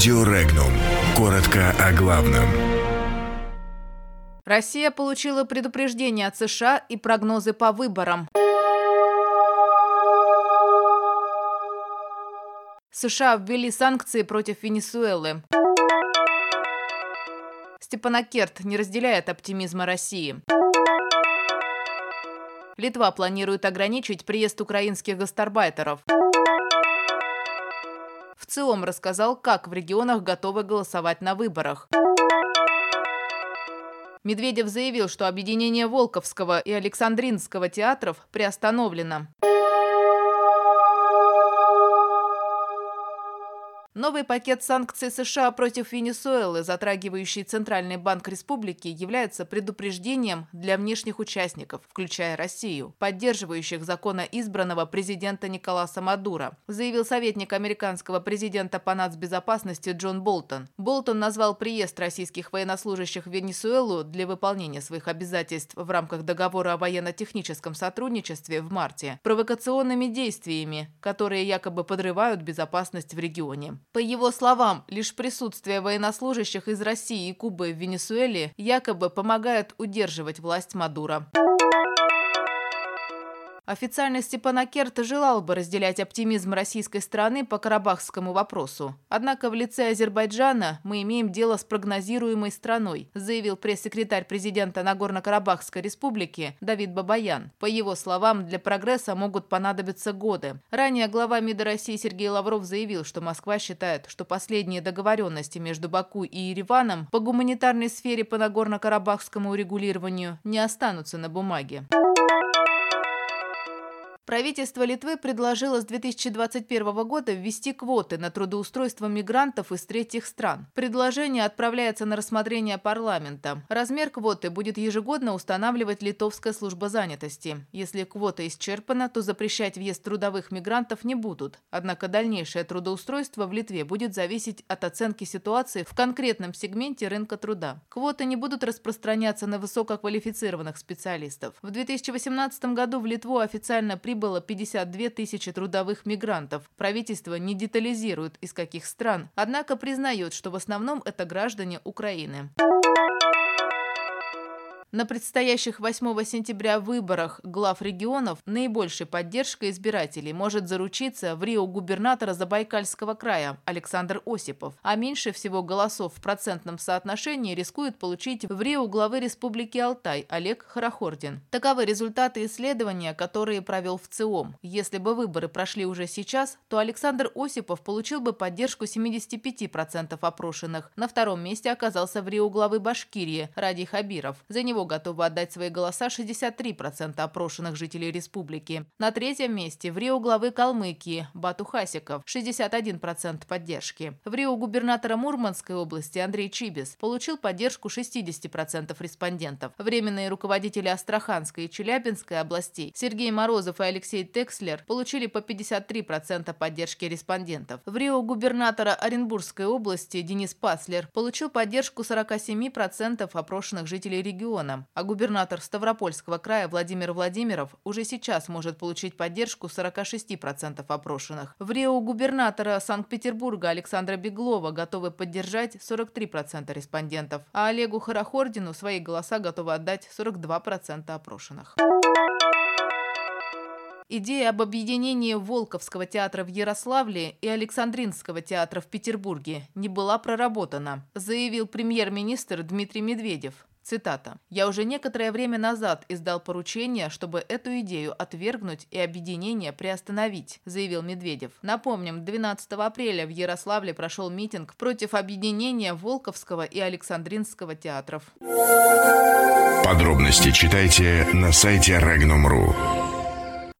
Радио Регнум. Коротко о главном. Россия получила предупреждение от США и прогнозы по выборам. США ввели санкции против Венесуэлы. Степанакерт не разделяет оптимизма России. Литва планирует ограничить приезд украинских гастарбайтеров. Целом рассказал, как в регионах готовы голосовать на выборах. Медведев заявил, что объединение Волковского и Александринского театров приостановлено. Новый пакет санкций США против Венесуэлы, затрагивающий Центральный банк республики, является предупреждением для внешних участников, включая Россию, поддерживающих закона избранного президента Николаса Мадура, заявил советник американского президента по нацбезопасности Джон Болтон. Болтон назвал приезд российских военнослужащих в Венесуэлу для выполнения своих обязательств в рамках договора о военно-техническом сотрудничестве в марте провокационными действиями, которые якобы подрывают безопасность в регионе. По его словам, лишь присутствие военнослужащих из России и Кубы в Венесуэле якобы помогает удерживать власть Мадуро. Официально Степанакерт желал бы разделять оптимизм российской страны по карабахскому вопросу. Однако в лице Азербайджана мы имеем дело с прогнозируемой страной, заявил пресс-секретарь президента Нагорно-Карабахской республики Давид Бабаян. По его словам, для прогресса могут понадобиться годы. Ранее глава МИДа России Сергей Лавров заявил, что Москва считает, что последние договоренности между Баку и Ереваном по гуманитарной сфере по Нагорно-Карабахскому урегулированию не останутся на бумаге. Правительство Литвы предложило с 2021 года ввести квоты на трудоустройство мигрантов из третьих стран. Предложение отправляется на рассмотрение парламента. Размер квоты будет ежегодно устанавливать Литовская служба занятости. Если квота исчерпана, то запрещать въезд трудовых мигрантов не будут. Однако дальнейшее трудоустройство в Литве будет зависеть от оценки ситуации в конкретном сегменте рынка труда. Квоты не будут распространяться на высококвалифицированных специалистов. В 2018 году в Литву официально прибыло прибыло 52 тысячи трудовых мигрантов. Правительство не детализирует, из каких стран, однако признает, что в основном это граждане Украины. На предстоящих 8 сентября выборах глав регионов наибольшей поддержкой избирателей может заручиться в Рио губернатора Забайкальского края Александр Осипов, а меньше всего голосов в процентном соотношении рискует получить в Рио главы Республики Алтай Олег Харахордин. Таковы результаты исследования, которые провел в ЦИОМ. Если бы выборы прошли уже сейчас, то Александр Осипов получил бы поддержку 75% опрошенных. На втором месте оказался в Рио главы Башкирии Ради Хабиров. За него всего готовы отдать свои голоса 63% опрошенных жителей республики. На третьем месте в Рио главы Калмыкии Бату Хасиков 61% поддержки. В Рио губернатора Мурманской области Андрей Чибис получил поддержку 60% респондентов. Временные руководители Астраханской и Челябинской областей Сергей Морозов и Алексей Текслер получили по 53% поддержки респондентов. В Рио губернатора Оренбургской области Денис Паслер получил поддержку 47% опрошенных жителей региона региона, а губернатор Ставропольского края Владимир Владимиров уже сейчас может получить поддержку 46% опрошенных. В Рио губернатора Санкт-Петербурга Александра Беглова готовы поддержать 43% респондентов, а Олегу Харахордину свои голоса готовы отдать 42% опрошенных. Идея об объединении Волковского театра в Ярославле и Александринского театра в Петербурге не была проработана, заявил премьер-министр Дмитрий Медведев. Цитата. «Я уже некоторое время назад издал поручение, чтобы эту идею отвергнуть и объединение приостановить», заявил Медведев. Напомним, 12 апреля в Ярославле прошел митинг против объединения Волковского и Александринского театров. Подробности читайте на сайте Regnum.ru.